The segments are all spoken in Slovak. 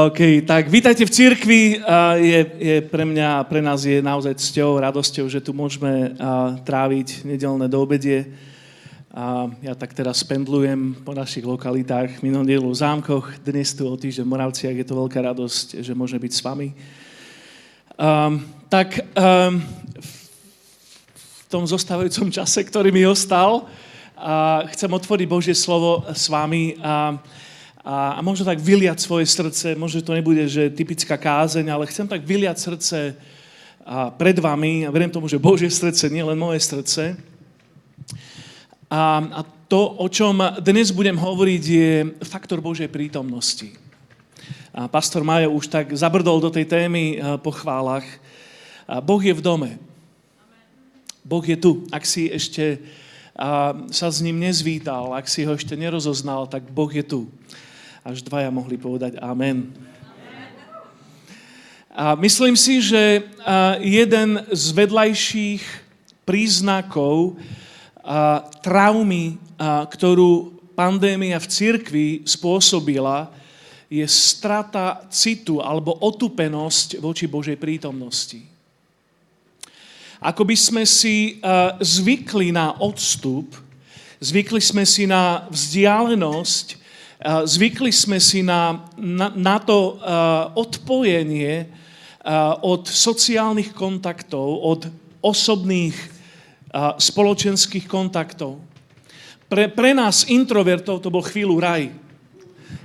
OK, tak vítajte v cirkvi. Je, je pre mňa, pre nás je naozaj cťou, radosťou, že tu môžeme tráviť nedelné doobedie. A ja tak teraz pendlujem po našich lokalitách, dielu v zámkoch, dnes tu o týždeň v Moravciach. Je to veľká radosť, že môžeme byť s vami. Um, tak um, v tom zostávajúcom čase, ktorý mi ostal, uh, chcem otvoriť Božie slovo s vami. Uh, a, a možno tak vyliať svoje srdce, možno to nebude, že typická kázeň, ale chcem tak vyliať srdce a pred vami a verím tomu, že Božie srdce, nie len moje srdce. A, a to, o čom dnes budem hovoriť, je faktor Božej prítomnosti. A pastor Majo už tak zabrdol do tej témy po chválach. A boh je v dome. Boh je tu. Ak si ešte a sa s ním nezvítal, ak si ho ešte nerozoznal, tak Boh je tu až dvaja mohli povedať amen. A myslím si, že jeden z vedľajších príznakov traumy, ktorú pandémia v cirkvi spôsobila, je strata citu alebo otupenosť voči Božej prítomnosti. Ako by sme si zvykli na odstup, zvykli sme si na vzdialenosť Zvykli sme si na, na, na to odpojenie od sociálnych kontaktov, od osobných spoločenských kontaktov. Pre, pre nás, introvertov, to bol chvíľu raj.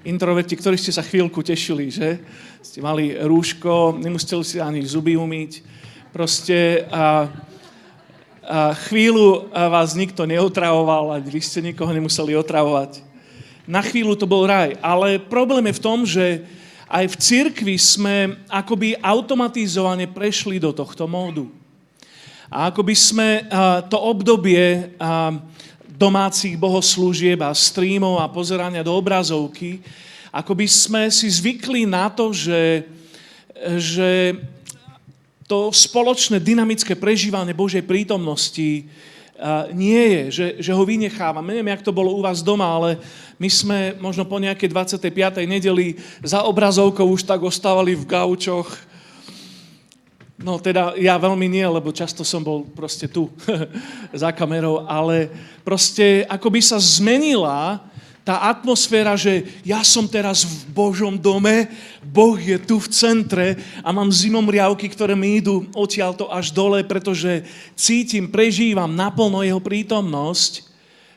Introverti, ktorí ste sa chvíľku tešili, že? Ste mali rúško, nemuseli si ani zuby umýť. Proste a, a chvíľu vás nikto neotravoval a vy ste nikoho nemuseli otravovať na chvíľu to bol raj. Ale problém je v tom, že aj v cirkvi sme akoby automatizovane prešli do tohto módu. A akoby sme to obdobie domácich bohoslúžieb a streamov a pozerania do obrazovky, akoby sme si zvykli na to, že, že to spoločné dynamické prežívanie Božej prítomnosti nie je, že, že ho vynechávame. Neviem, jak to bolo u vás doma, ale my sme možno po nejakej 25. nedeli za obrazovkou už tak ostávali v gaučoch. No teda ja veľmi nie, lebo často som bol proste tu za kamerou, ale proste ako by sa zmenila tá atmosféra, že ja som teraz v Božom dome, Boh je tu v centre a mám zimomriavky, ktoré mi idú odtiaľto až dole, pretože cítim, prežívam naplno jeho prítomnosť,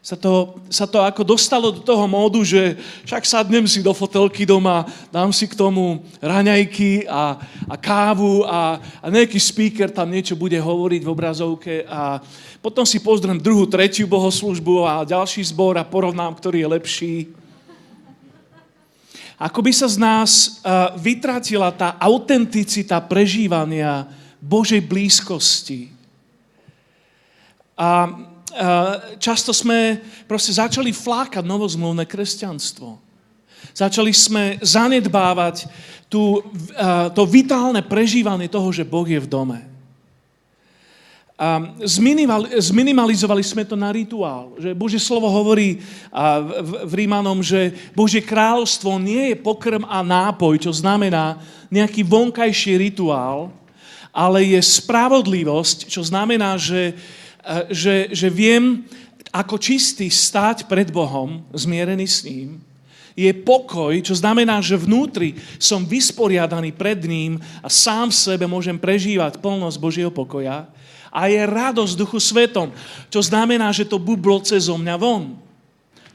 sa to, sa to ako dostalo do toho módu, že však sadnem si do fotelky doma, dám si k tomu raňajky a, a kávu a, a nejaký speaker tam niečo bude hovoriť v obrazovke a potom si pozriem druhú, tretiu bohoslužbu a ďalší zbor a porovnám, ktorý je lepší. Ako by sa z nás vytratila tá autenticita prežívania Božej blízkosti. A často sme proste začali flákať novozmluvné kresťanstvo. Začali sme zanedbávať tú, to vitálne prežívanie toho, že Boh je v dome. A zminimalizovali sme to na rituál. Že Božie slovo hovorí v Rímanom, že Božie kráľovstvo nie je pokrm a nápoj, čo znamená nejaký vonkajší rituál, ale je spravodlivosť, čo znamená, že že, že viem ako čistý stať pred Bohom, zmierený s ním, je pokoj, čo znamená, že vnútri som vysporiadaný pred ním a sám v sebe môžem prežívať plnosť Božieho pokoja a je radosť duchu svetom, čo znamená, že to bublo cez mňa von.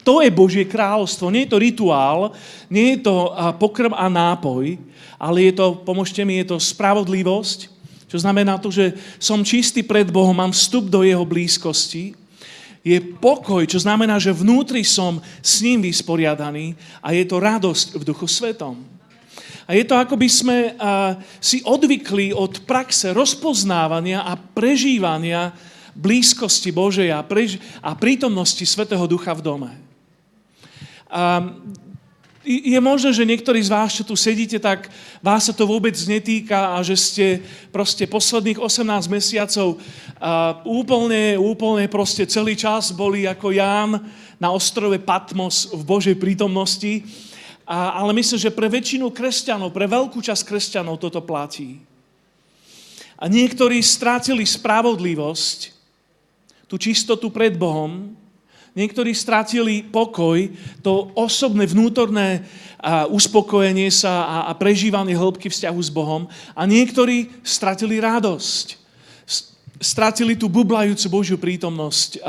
To je Božie kráľovstvo. Nie je to rituál, nie je to pokrm a nápoj, ale je to, pomôžte mi, je to spravodlivosť, čo znamená to, že som čistý pred Bohom, mám vstup do Jeho blízkosti. Je pokoj, čo znamená, že vnútri som s ním vysporiadaný a je to radosť v duchu svetom. A je to, ako by sme si odvykli od praxe rozpoznávania a prežívania blízkosti Božej a, prež- a prítomnosti Svetého Ducha v dome. A je možné, že niektorí z vás, čo tu sedíte, tak vás sa to vôbec netýka a že ste proste posledných 18 mesiacov úplne, úplne proste celý čas boli ako Ján na ostrove Patmos v Božej prítomnosti. a, ale myslím, že pre väčšinu kresťanov, pre veľkú časť kresťanov toto platí. A niektorí strátili spravodlivosť, tú čistotu pred Bohom, niektorí strátili pokoj, to osobné, vnútorné uspokojenie sa a, prežívanie hĺbky vzťahu s Bohom a niektorí stratili radosť. Stratili tú bublajúcu Božiu prítomnosť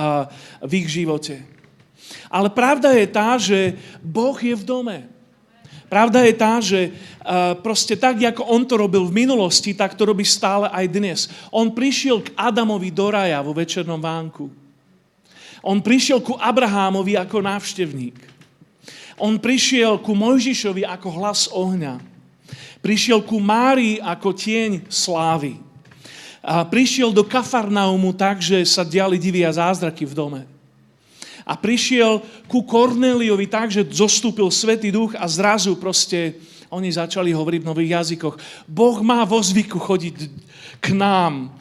v ich živote. Ale pravda je tá, že Boh je v dome. Pravda je tá, že proste tak, ako on to robil v minulosti, tak to robí stále aj dnes. On prišiel k Adamovi do raja vo večernom vánku. On prišiel ku Abrahámovi ako návštevník. On prišiel ku Mojžišovi ako hlas ohňa. Prišiel ku Márii ako tieň slávy. A prišiel do Kafarnaumu tak, že sa diali divia zázraky v dome a prišiel ku Korneliovi tak, že zostúpil Svetý duch a zrazu proste oni začali hovoriť v nových jazykoch. Boh má vo zvyku chodiť k nám,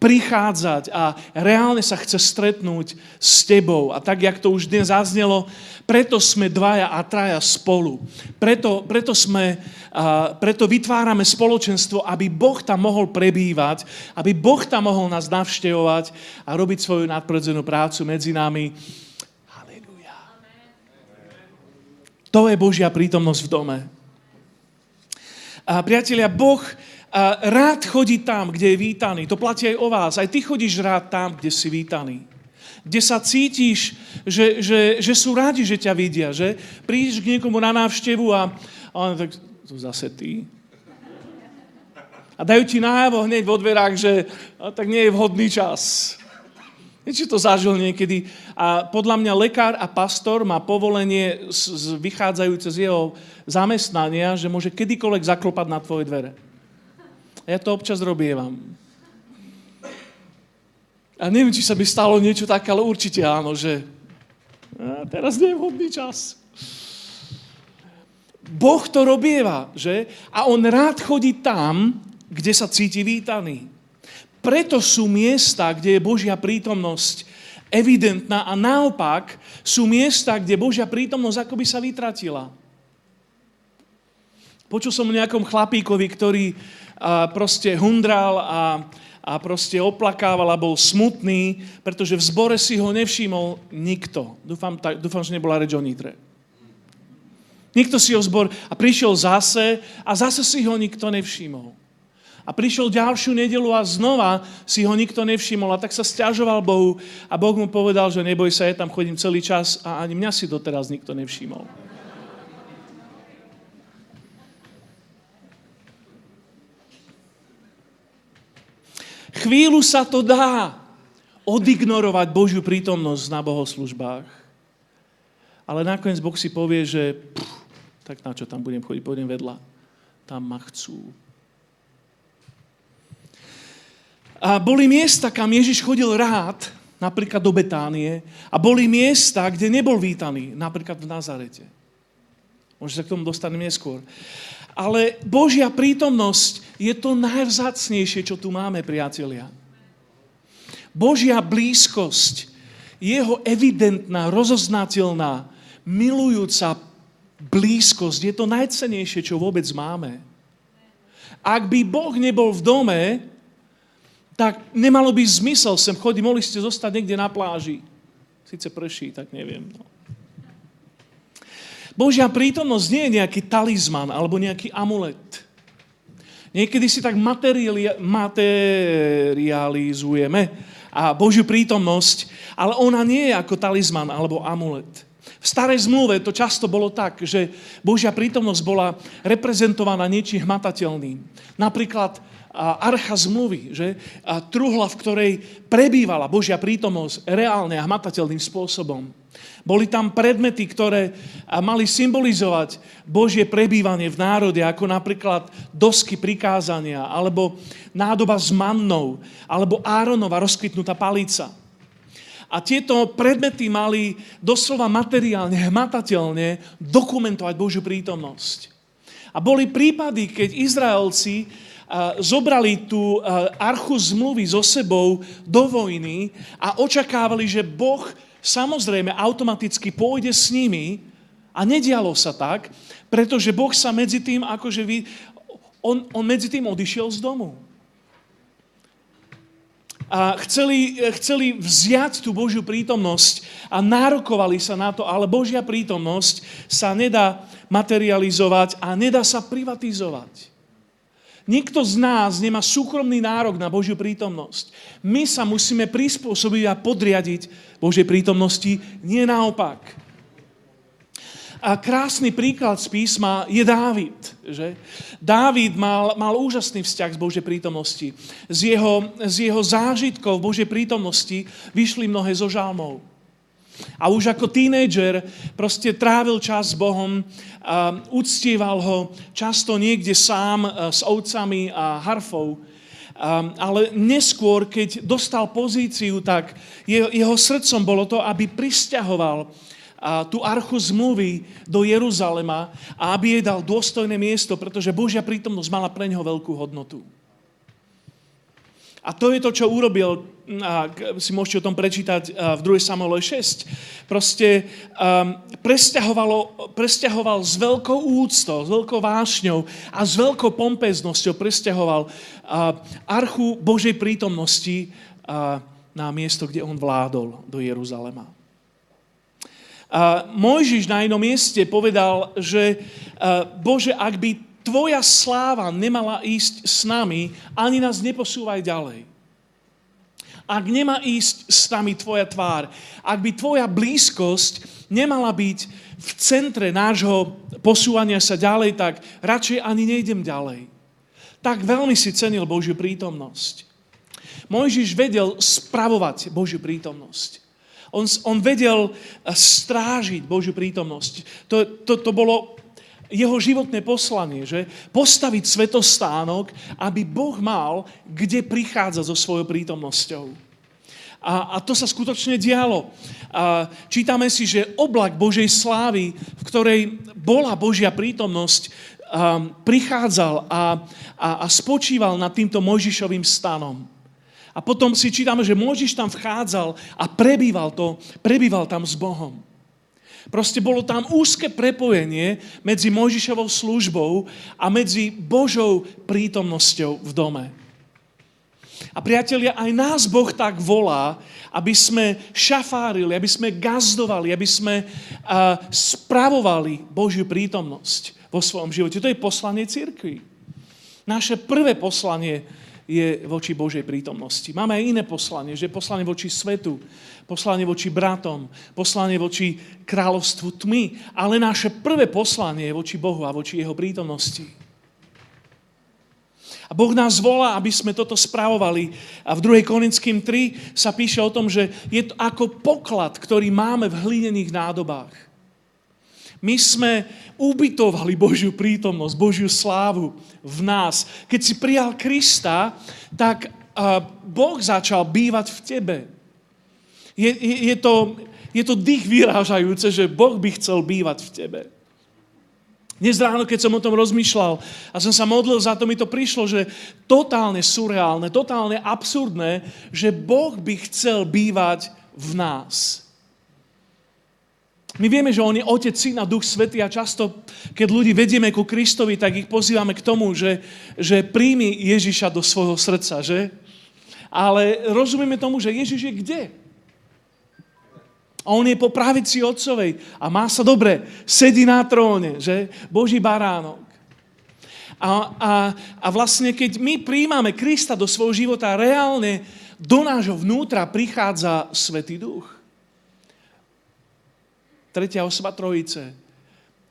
prichádzať a reálne sa chce stretnúť s tebou. A tak, jak to už dnes zaznelo, preto sme dvaja a traja spolu. Preto, preto, sme, preto vytvárame spoločenstvo, aby Boh tam mohol prebývať, aby Boh tam mohol nás navštevovať a robiť svoju nadprodzenú prácu medzi nami. To je Božia prítomnosť v dome. A priatelia, Boh rád chodí tam, kde je vítaný. To platí aj o vás. Aj ty chodíš rád tam, kde si vítaný. Kde sa cítiš, že, že, že sú rádi, že ťa vidia. Že? Prídeš k niekomu na návštevu a, a on tak, to zase ty. A dajú ti nájavo hneď vo dverách, že a, tak nie je vhodný čas. Či to zažil niekedy. A podľa mňa lekár a pastor má povolenie z, z, vychádzajúce z jeho zamestnania, že môže kedykoľvek zaklopať na tvoje dvere. A ja to občas robievam. A neviem, či sa by stalo niečo také, ale určite áno, že a teraz nie je vhodný čas. Boh to robieva, že? A on rád chodí tam, kde sa cíti vítaný. Preto sú miesta, kde je Božia prítomnosť evidentná a naopak sú miesta, kde Božia prítomnosť akoby sa vytratila. Počul som o nejakom chlapíkovi, ktorý a, proste hundral a, a proste oplakával a bol smutný, pretože v zbore si ho nevšimol nikto. Dúfam, tak, dúfam že nebola reč o nitre. Nikto si ho zbor a prišiel zase a zase si ho nikto nevšimol. A prišiel ďalšiu nedelu a znova si ho nikto nevšimol a tak sa stiažoval Bohu a Boh mu povedal, že neboj sa, ja tam chodím celý čas a ani mňa si doteraz nikto nevšimol. Chvíľu sa to dá odignorovať Božiu prítomnosť na bohoslužbách. Ale nakoniec Boh si povie, že pff, tak na čo tam budem chodiť, pôjdem vedľa. Tam ma chcú. A boli miesta, kam Ježiš chodil rád, napríklad do Betánie, a boli miesta, kde nebol vítaný, napríklad v Nazarete. Možno sa k tomu dostanem neskôr. Ale Božia prítomnosť je to najvzácnejšie, čo tu máme, priatelia. Božia blízkosť, jeho evidentná, rozoznateľná, milujúca blízkosť je to najcenejšie, čo vôbec máme. Ak by Boh nebol v dome, tak nemalo by zmysel sem chodiť, mohli ste zostať niekde na pláži. Sice prší, tak neviem. No. Božia prítomnosť nie je nejaký talizman alebo nejaký amulet. Niekedy si tak materializujeme a Božiu prítomnosť, ale ona nie je ako talizman alebo amulet. V starej zmluve to často bolo tak, že Božia prítomnosť bola reprezentovaná niečím hmatateľným. Napríklad archa zmluvy, že? A truhla, v ktorej prebývala Božia prítomnosť reálne a hmatateľným spôsobom. Boli tam predmety, ktoré mali symbolizovať Božie prebývanie v národe, ako napríklad dosky prikázania, alebo nádoba s mannou, alebo Áronova rozkvitnutá palica. A tieto predmety mali doslova materiálne, hmatateľne dokumentovať Božiu prítomnosť. A boli prípady, keď Izraelci zobrali tú archu zmluvy so sebou do vojny a očakávali, že Boh samozrejme automaticky pôjde s nimi A nedialo sa tak, pretože Boh sa medzi tým, akože vy, on, on medzi tým odišiel z domu. A chceli, chceli vziať tú Božiu prítomnosť a nárokovali sa na to, ale Božia prítomnosť sa nedá materializovať a nedá sa privatizovať. Nikto z nás nemá súkromný nárok na Božiu prítomnosť. My sa musíme prispôsobiť a podriadiť Božej prítomnosti, nie naopak. A krásny príklad z písma je Dávid. Že? Dávid mal, mal úžasný vzťah s Božej prítomnosti. Z jeho, z jeho zážitkov Božej prítomnosti vyšli mnohé zo žalmov. A už ako tínejdžer proste trávil čas s Bohom, uctieval ho často niekde sám e, s ovcami a harfou. Ale neskôr, keď dostal pozíciu, tak jeho srdcom bolo to, aby pristahoval tú archu zmluvy do Jeruzalema a aby jej dal dôstojné miesto, pretože Božia prítomnosť mala pre neho veľkú hodnotu. A to je to, čo urobil, a si môžete o tom prečítať v 2. Samuele 6. Proste um, presťahoval s veľkou úctou, s veľkou vášňou a s veľkou pompeznosťou presťahoval archu Božej prítomnosti na miesto, kde on vládol, do Jeruzalema. Uh, Mojžiš na inom mieste povedal, že Bože, ak by tvoja sláva nemala ísť s nami, ani nás neposúvaj ďalej. Ak nemá ísť s nami tvoja tvár, ak by tvoja blízkosť nemala byť v centre nášho posúvania sa ďalej, tak radšej ani nejdem ďalej. Tak veľmi si cenil Božiu prítomnosť. Mojžiš vedel spravovať Božiu prítomnosť. On, on vedel strážiť Božiu prítomnosť. To, to, to bolo jeho životné poslanie, že postaviť svetostánok, aby Boh mal kde prichádza so svojou prítomnosťou. A, a to sa skutočne dialo. A čítame si, že oblak Božej slávy, v ktorej bola Božia prítomnosť, um, prichádzal a, a, a spočíval nad týmto Mojžišovým stanom. A potom si čítame, že Mojžiš tam vchádzal a prebýval, to, prebýval tam s Bohom. Proste bolo tam úzke prepojenie medzi Mojžišovou službou a medzi Božou prítomnosťou v dome. A priatelia, aj nás Boh tak volá, aby sme šafárili, aby sme gazdovali, aby sme uh, spravovali Božiu prítomnosť vo svojom živote. To je poslanie cirkvi. Naše prvé poslanie je voči Božej prítomnosti. Máme aj iné poslanie, že poslanie voči svetu, poslanie voči bratom, poslanie voči kráľovstvu tmy, ale naše prvé poslanie je voči Bohu a voči Jeho prítomnosti. A Boh nás volá, aby sme toto správovali. A v 2. Korinským 3 sa píše o tom, že je to ako poklad, ktorý máme v hlinených nádobách. My sme ubytovali Božiu prítomnosť, Božiu slávu v nás. Keď si prijal Krista, tak Boh začal bývať v tebe. Je, je, je, to, je to dých vyrážajúce, že Boh by chcel bývať v tebe. Dnes ráno, keď som o tom rozmýšľal a som sa modlil za to, mi to prišlo, že totálne surreálne, totálne absurdné, že Boh by chcel bývať v nás. My vieme, že On je Otec, Syn a Duch Svetý a často, keď ľudí vedieme ku Kristovi, tak ich pozývame k tomu, že, že príjmi Ježiša do svojho srdca, že? Ale rozumieme tomu, že Ježiš je kde? A on je po pravici Otcovej a má sa dobre, sedí na tróne, že? Boží baránok. A, a, a vlastne, keď my príjmame Krista do svojho života, reálne do nášho vnútra prichádza Svetý Duch. Tretia osoba trojice.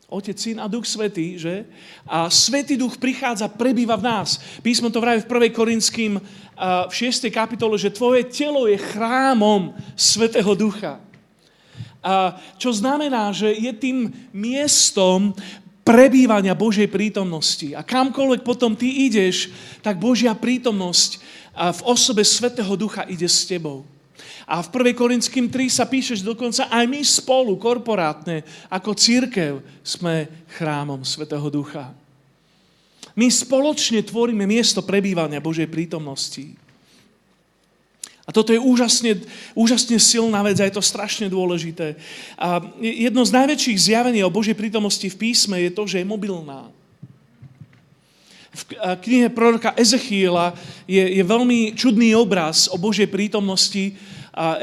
Otec, Syn a Duch Svetý, že? A Svetý Duch prichádza, prebýva v nás. Písmo to vraví v 1. Korinským v 6. kapitole, že tvoje telo je chrámom Svetého Ducha. A čo znamená, že je tým miestom prebývania Božej prítomnosti. A kamkoľvek potom ty ideš, tak Božia prítomnosť v osobe Svetého Ducha ide s tebou. A v 1. Korinským 3 sa píše, že dokonca aj my spolu, korporátne, ako církev, sme chrámom Svetého Ducha. My spoločne tvoríme miesto prebývania Božej prítomnosti. A toto je úžasne, úžasne silná vec a je to strašne dôležité. A jedno z najväčších zjavení o Božej prítomnosti v písme je to, že je mobilná. V knihe proroka Ezechiela je, je veľmi čudný obraz o Božej prítomnosti.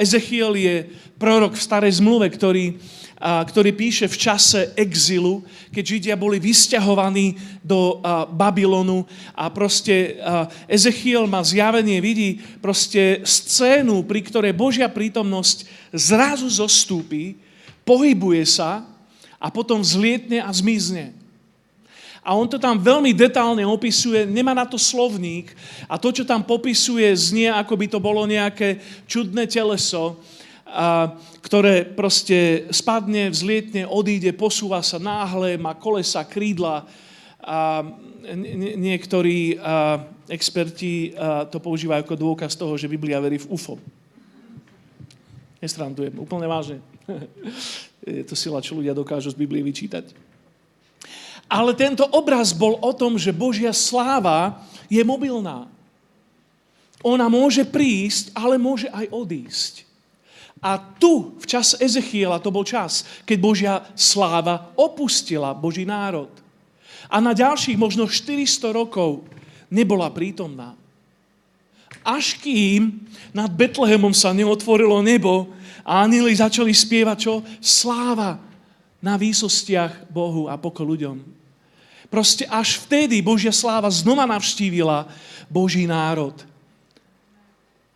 Ezechiel je prorok v starej zmluve, ktorý, ktorý píše v čase exilu, keď Židia boli vysťahovaní do Babylonu a proste Ezechiel má zjavenie, vidí proste scénu, pri ktorej Božia prítomnosť zrazu zostúpi, pohybuje sa a potom vzlietne a zmizne. A on to tam veľmi detálne opisuje, nemá na to slovník a to, čo tam popisuje, znie, ako by to bolo nejaké čudné teleso, a, ktoré proste spadne, vzlietne, odíde, posúva sa náhle, má kolesa, krídla a niektorí a, experti a, to používajú ako dôkaz toho, že Biblia verí v UFO. Nestrandujem, úplne vážne. Je to sila, čo ľudia dokážu z Biblie vyčítať. Ale tento obraz bol o tom, že Božia sláva je mobilná. Ona môže prísť, ale môže aj odísť. A tu, v čas Ezechiela, to bol čas, keď Božia sláva opustila Boží národ. A na ďalších možno 400 rokov nebola prítomná. Až kým nad Betlehemom sa neotvorilo nebo a anili začali spievať čo? Sláva na výsostiach Bohu a pokoj ľuďom. Proste až vtedy Božia sláva znova navštívila Boží národ.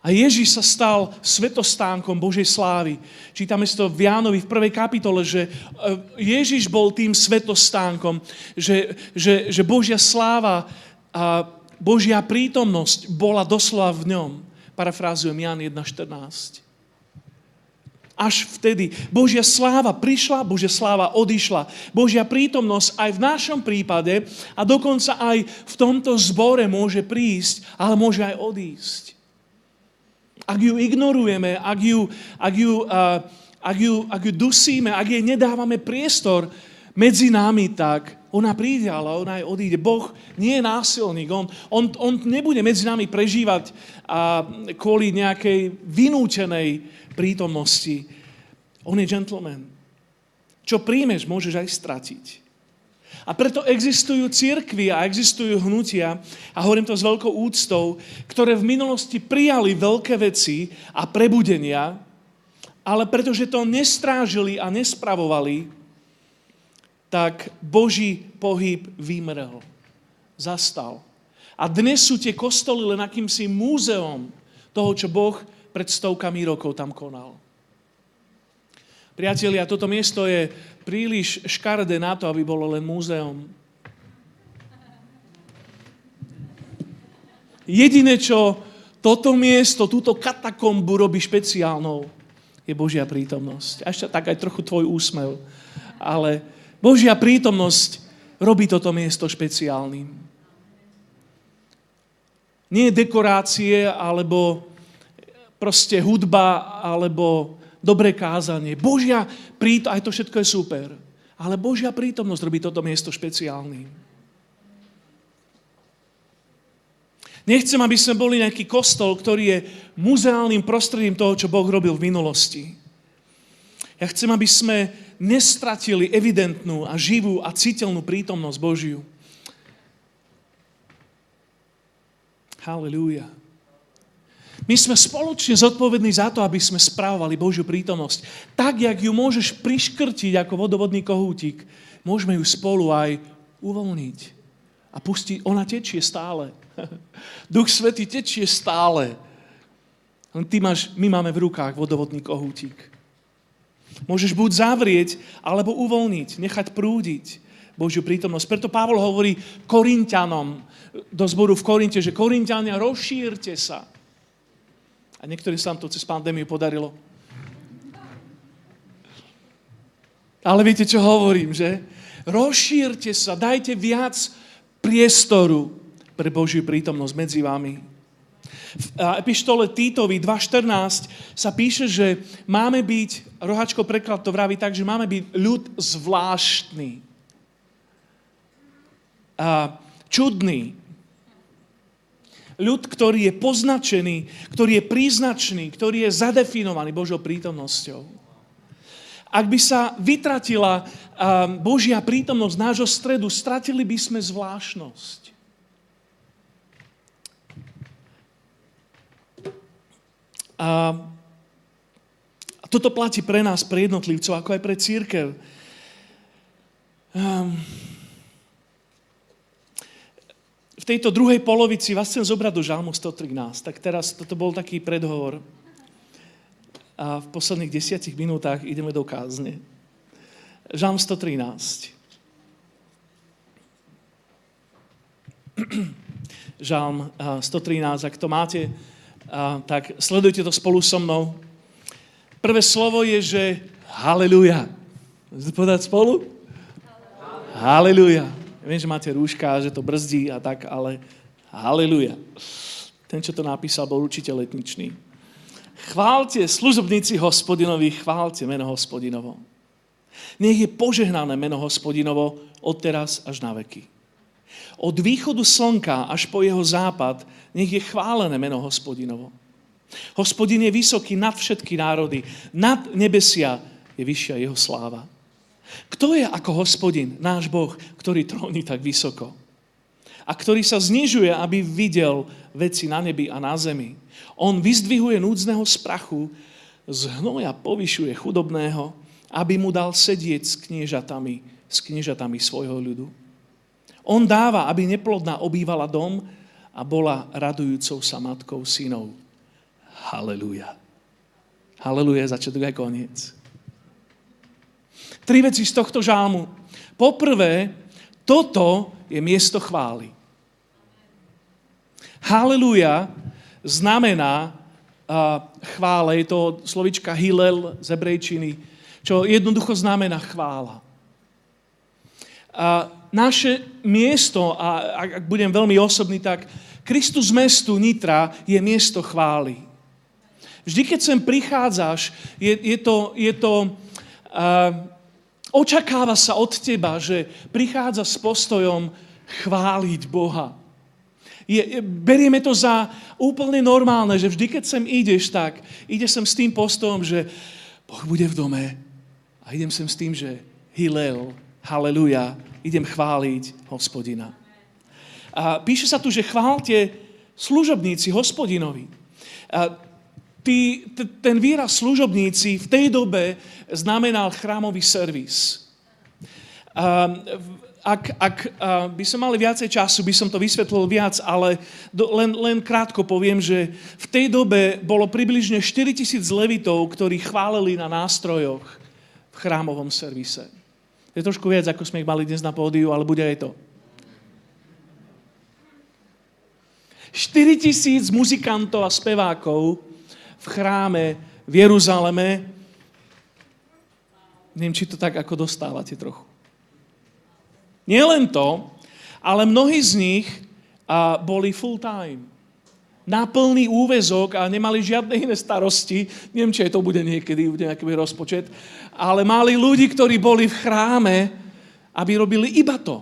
A Ježíš sa stal svetostánkom Božej slávy. Čítame si to v Jánovi v prvej kapitole, že e, Ježíš bol tým svetostánkom, že, že, že Božia sláva a Božia prítomnosť bola doslova v ňom. Parafrázujem Jan 1.14. Až vtedy. Božia sláva prišla, Božia sláva odišla. Božia prítomnosť aj v našom prípade a dokonca aj v tomto zbore môže prísť, ale môže aj odísť. Ak ju ignorujeme, ak ju, ak ju, uh, ak ju, ak ju dusíme, ak jej nedávame priestor medzi nami, tak ona príde, ale ona aj odíde. Boh nie je násilník. On, on, on nebude medzi nami prežívať uh, kvôli nejakej vynúčenej prítomnosti. On je gentleman. Čo príjmeš, môžeš aj stratiť. A preto existujú církvy a existujú hnutia, a hovorím to s veľkou úctou, ktoré v minulosti prijali veľké veci a prebudenia, ale pretože to nestrážili a nespravovali, tak Boží pohyb vymrel. Zastal. A dnes sú tie kostoly len akýmsi múzeom toho, čo Boh pred stovkami rokov tam konal. Priatelia, toto miesto je príliš škaredé na to, aby bolo len múzeum. Jediné, čo toto miesto, túto katakombu robí špeciálnou, je Božia prítomnosť. A ešte tak aj trochu tvoj úsmev. Ale Božia prítomnosť robí toto miesto špeciálnym. Nie dekorácie, alebo proste hudba, alebo dobré kázanie. Božia prítomnosť, aj to všetko je super. Ale Božia prítomnosť robí toto miesto špeciálnym. Nechcem, aby sme boli nejaký kostol, ktorý je muzeálnym prostredím toho, čo Boh robil v minulosti. Ja chcem, aby sme nestratili evidentnú a živú a citeľnú prítomnosť Božiu. Halleluja. My sme spoločne zodpovední za to, aby sme správovali Božiu prítomnosť. Tak, jak ju môžeš priškrtiť ako vodovodný kohútik, môžeme ju spolu aj uvoľniť. A pustiť, ona tečie stále. Duch Svetý tečie stále. Len ty máš, my máme v rukách vodovodný kohútik. Môžeš buď zavrieť, alebo uvoľniť, nechať prúdiť Božiu prítomnosť. Preto Pavol hovorí Korintianom do zboru v Korinte, že Korintiania, rozšírte sa. A niektorým sa to cez pandémiu podarilo. Ale viete, čo hovorím, že? Rozšírte sa, dajte viac priestoru pre Božiu prítomnosť medzi vami. V epištole Týtovi 2.14 sa píše, že máme byť, rohačko preklad to vraví tak, že máme byť ľud zvláštny. A čudný, ľud, ktorý je poznačený, ktorý je príznačný, ktorý je zadefinovaný Božou prítomnosťou. Ak by sa vytratila Božia prítomnosť nášho stredu, stratili by sme zvláštnosť. A toto platí pre nás, pre jednotlivcov, ako aj pre církev. Um, v tejto druhej polovici vás chcem zobrať do Žalmu 113. Tak teraz toto bol taký predhovor. A v posledných desiatich minútach ideme do kázne. Žalm 113. Žalm 113, ak to máte, tak sledujte to spolu so mnou. Prvé slovo je, že haleluja. Môžete povedať spolu? Haleluja. Ja viem, že máte rúška, že to brzdí a tak, ale haleluja. Ten, čo to napísal, bol určite letničný. Chválte, služobníci hospodinovi, chválte meno hospodinovo. Nech je požehnané meno hospodinovo od teraz až na veky. Od východu slnka až po jeho západ nech je chválené meno hospodinovo. Hospodin je vysoký nad všetky národy, nad nebesia je vyššia jeho sláva. Kto je ako hospodin, náš Boh, ktorý tróni tak vysoko? A ktorý sa znižuje, aby videl veci na nebi a na zemi. On vyzdvihuje núdzneho z prachu, z hnoja povyšuje chudobného, aby mu dal sedieť s kniežatami, s kniežatami svojho ľudu. On dáva, aby neplodná obývala dom a bola radujúcou sa matkou synov. Haleluja. Haleluja, začiatok aj koniec. Tri veci z tohto žálmu. Poprvé, toto je miesto chvály. Haleluja znamená uh, chvále, je to slovička Hillel z hebrejčiny, čo jednoducho znamená chvála. A naše miesto, a ak budem veľmi osobný, tak Kristus mestu Nitra je miesto chvály. Vždy, keď sem prichádzaš, je, je to, je to uh, očakáva sa od teba, že prichádza s postojom chváliť Boha. Je, berieme to za úplne normálne, že vždy, keď sem ideš, tak ide sem s tým postojom, že Boh bude v dome a idem sem s tým, že Hillel, haleluja, idem chváliť hospodina. A píše sa tu, že chválte služobníci hospodinovi. A Tí, t- ten výraz služobníci v tej dobe znamenal chrámový servis. Ak, ak by som mali viacej času, by som to vysvetlil viac, ale do, len, len krátko poviem, že v tej dobe bolo približne 4 tisíc levitov, ktorí chválili na nástrojoch v chrámovom servise. Je trošku viac, ako sme ich mali dnes na pódiu, ale bude aj to. 4 tisíc muzikantov a spevákov v chráme v Jeruzaleme. Neviem, či to tak ako dostávate trochu. Nie len to, ale mnohí z nich boli full time. Na plný úvezok a nemali žiadne iné starosti. Neviem, či aj to bude niekedy, bude nejaký rozpočet. Ale mali ľudí, ktorí boli v chráme, aby robili iba to.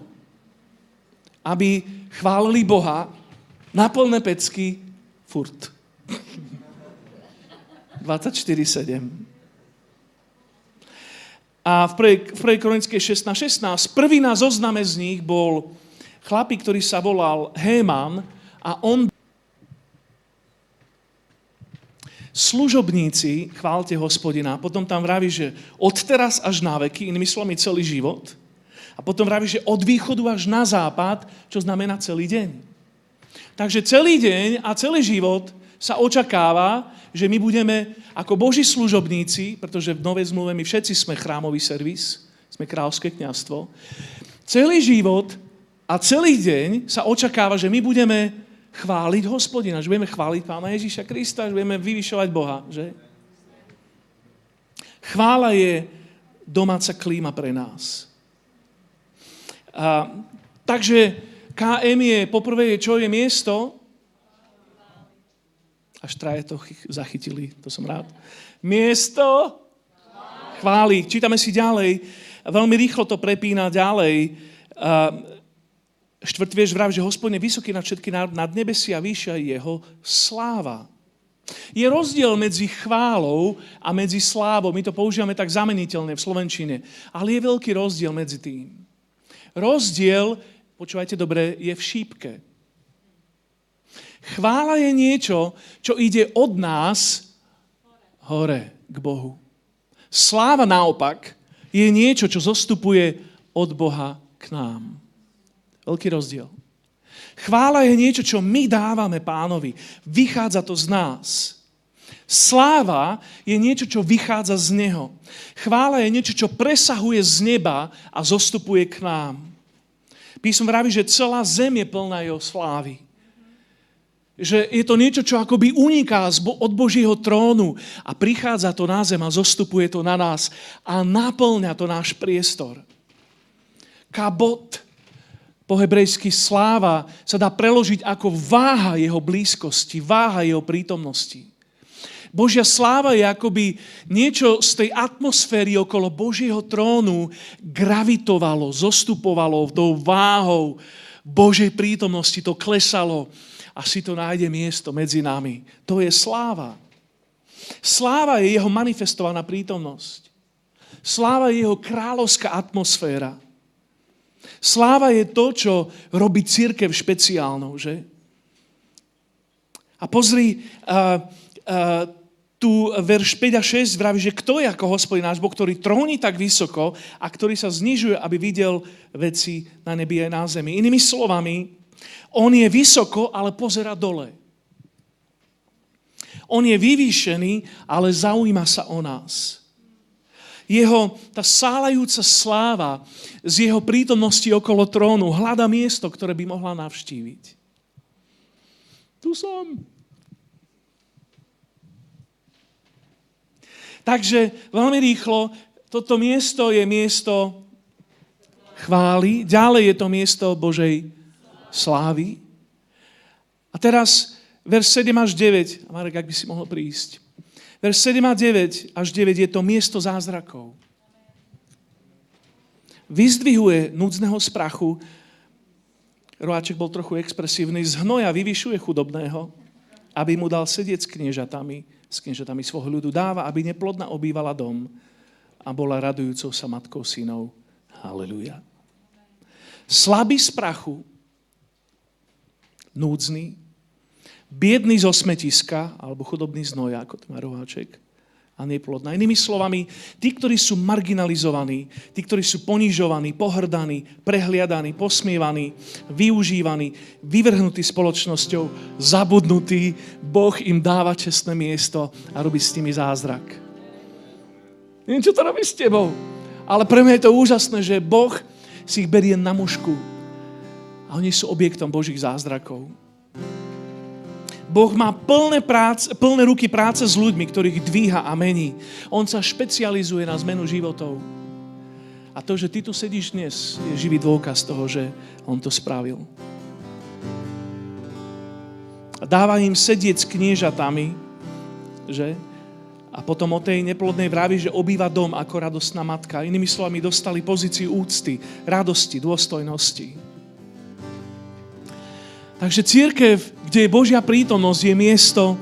Aby chválili Boha na plné pecky furt. 24.7. A v 1. kronickej 16.16 16, prvý na zozname z nich bol chlapík, ktorý sa volal Héman a on služobníci, chválte hospodina, potom tam vraví, že od teraz až na veky, inými slovami celý život, a potom vraví, že od východu až na západ, čo znamená celý deň. Takže celý deň a celý život sa očakáva, že my budeme ako Boží služobníci, pretože v Novej zmluve my všetci sme chrámový servis, sme kráľovské kniazstvo, celý život a celý deň sa očakáva, že my budeme chváliť hospodina, že budeme chváliť Pána Ježíša Krista, že budeme vyvyšovať Boha. Že? Chvála je domáca klíma pre nás. A, takže KM je, poprvé čo je miesto, až traje to zachytili, to som rád. Miesto chváli. Čítame si ďalej. Veľmi rýchlo to prepína ďalej. Štvrtý vieš vraví, že hospodin je vysoký na všetky nad nebesia a vyššia jeho sláva. Je rozdiel medzi chválou a medzi slávou. My to používame tak zameniteľne v Slovenčine. Ale je veľký rozdiel medzi tým. Rozdiel, počúvajte dobre, je v šípke. Chvála je niečo, čo ide od nás hore k Bohu. Sláva naopak je niečo, čo zostupuje od Boha k nám. Veľký rozdiel. Chvála je niečo, čo my dávame pánovi. Vychádza to z nás. Sláva je niečo, čo vychádza z Neho. Chvála je niečo, čo presahuje z neba a zostupuje k nám. Písmo vraví, že celá zem je plná Jeho slávy. Že je to niečo, čo akoby uniká od Božího trónu a prichádza to na zem a zostupuje to na nás a naplňa to náš priestor. Kabot po hebrejsky sláva sa dá preložiť ako váha jeho blízkosti, váha jeho prítomnosti. Božia sláva je akoby niečo z tej atmosféry okolo Božieho trónu gravitovalo, zostupovalo tou váhou Božej prítomnosti, to klesalo a si to nájde miesto medzi nami. To je sláva. Sláva je jeho manifestovaná prítomnosť. Sláva je jeho kráľovská atmosféra. Sláva je to, čo robí církev špeciálnou, že? A pozri, uh, uh, tu verš 5 a 6 vraví, že kto je ako hospodin náš Boh, ktorý tróni tak vysoko a ktorý sa znižuje, aby videl veci na nebi aj na zemi. Inými slovami, on je vysoko, ale pozera dole. On je vyvýšený, ale zaujíma sa o nás jeho, tá sálajúca sláva z jeho prítomnosti okolo trónu hľada miesto, ktoré by mohla navštíviť. Tu som. Takže veľmi rýchlo, toto miesto je miesto chvály, ďalej je to miesto Božej slávy. A teraz verš 7 až 9, Marek, ak by si mohol prísť. Verš 7 a 9 až 9 je to miesto zázrakov. Vyzdvihuje núdzneho z prachu, Roáček bol trochu expresívny, z hnoja vyvyšuje chudobného, aby mu dal sedieť s kniežatami, s kniežatami svojho ľudu dáva, aby neplodná obývala dom a bola radujúcou sa matkou synov. Halleluja. Slabý z prachu, núdzny, biedný zo smetiska, alebo chudobný z noja, ako to má roháček, a neplodná. Inými slovami, tí, ktorí sú marginalizovaní, tí, ktorí sú ponižovaní, pohrdaní, prehliadaní, posmievaní, využívaní, vyvrhnutí spoločnosťou, zabudnutí, Boh im dáva čestné miesto a robí s nimi zázrak. Neviem, čo to robí s tebou, ale pre mňa je to úžasné, že Boh si ich berie na mužku a oni sú objektom Božích zázrakov. Boh má plné, prác, plné ruky práce s ľuďmi, ktorých dvíha a mení. On sa špecializuje na zmenu životov. A to, že ty tu sedíš dnes, je živý dôkaz toho, že on to spravil. A dáva im sedieť s kniežatami, že? A potom o tej neplodnej vraví, že obýva dom ako radostná matka. Inými slovami, dostali pozíciu úcty, radosti, dôstojnosti. Takže církev, kde je Božia prítomnosť, je miesto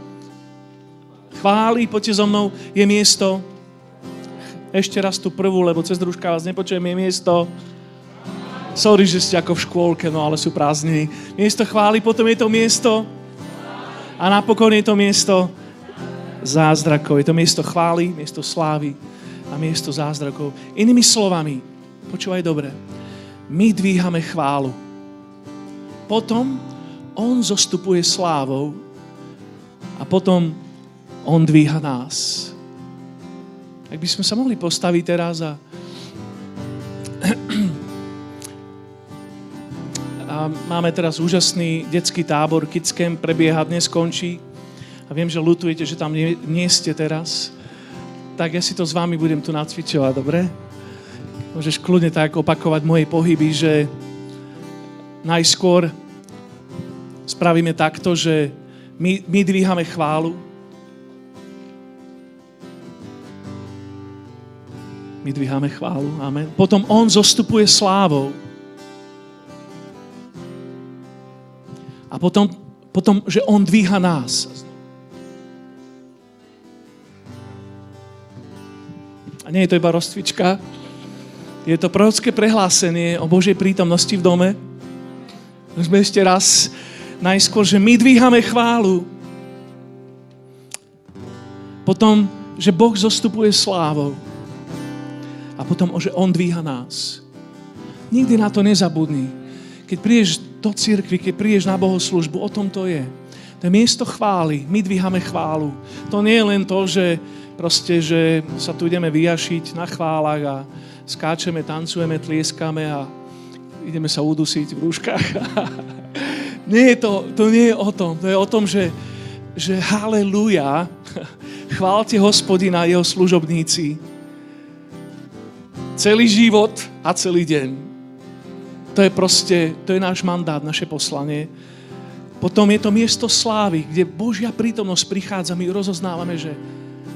chvály, poďte so mnou, je miesto ešte raz tú prvú, lebo cez družka vás nepočujem, je miesto sorry, že ste ako v škôlke, no ale sú prázdniny. Miesto chvály, potom je to miesto a napokon je to miesto zázrakov. Je to miesto chvály, miesto slávy a miesto zázrakov. Inými slovami, počúvaj dobre, my dvíhame chválu. Potom on zostupuje slávou a potom On dvíha nás. Ak by sme sa mohli postaviť teraz a, a máme teraz úžasný detský tábor, Kids Camp prebieha, dnes končí a viem, že lutujete, že tam nie, nie ste teraz, tak ja si to s vami budem tu nacvičovať, dobre? Môžeš kľudne tak opakovať moje pohyby, že najskôr spravíme takto, že my, my dvíhame chválu, my dvíhame chválu, amen. Potom on zostupuje slávou. A potom, potom že On dvíha nás. A nie je to iba rozcvička, je to prorocké prehlásenie o Božej prítomnosti v dome. Sme ešte raz najskôr, že my dvíhame chválu. Potom, že Boh zostupuje slávou. A potom, že On dvíha nás. Nikdy na to nezabudni. Keď prídeš do cirkvi, keď prídeš na bohoslužbu, o tom to je. To je miesto chvály. My dvíhame chválu. To nie je len to, že proste, že sa tu ideme vyjašiť na chválach a skáčeme, tancujeme, tlieskame a ideme sa udusiť v rúškach. nie je to, to nie je o tom. To je o tom, že, že haleluja, chválte hospodina jeho služobníci. Celý život a celý deň. To je proste, to je náš mandát, naše poslanie. Potom je to miesto slávy, kde Božia prítomnosť prichádza, my rozoznávame, že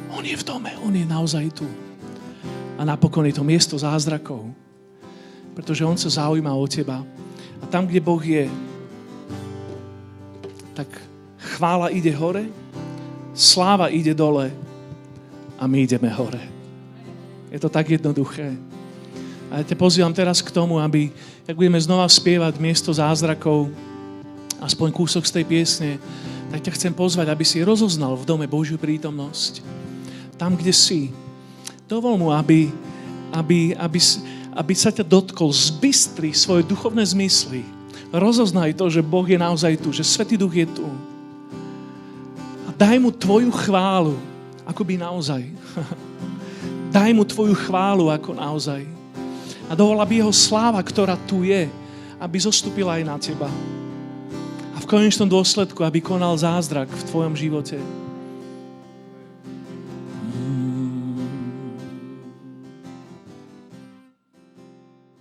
On je v dome, On je naozaj tu. A napokon je to miesto zázrakov. Pretože On sa zaujíma o teba. A tam, kde Boh je, tak chvála ide hore, sláva ide dole a my ideme hore. Je to tak jednoduché. A ja te pozývam teraz k tomu, aby, ak budeme znova spievať miesto zázrakov, aspoň kúsok z tej piesne, tak ťa chcem pozvať, aby si rozoznal v dome Božiu prítomnosť. Tam, kde si, Dovol mu, aby, aby, aby, aby sa ťa dotkol, zbystri svoje duchovné zmysly. Rozoznaj to, že Boh je naozaj tu, že Svetý Duch je tu. A daj mu tvoju chválu, ako by naozaj. daj mu tvoju chválu, ako naozaj. A dovol, aby jeho sláva, ktorá tu je, aby zostúpila aj na teba. A v konečnom dôsledku, aby konal zázrak v tvojom živote.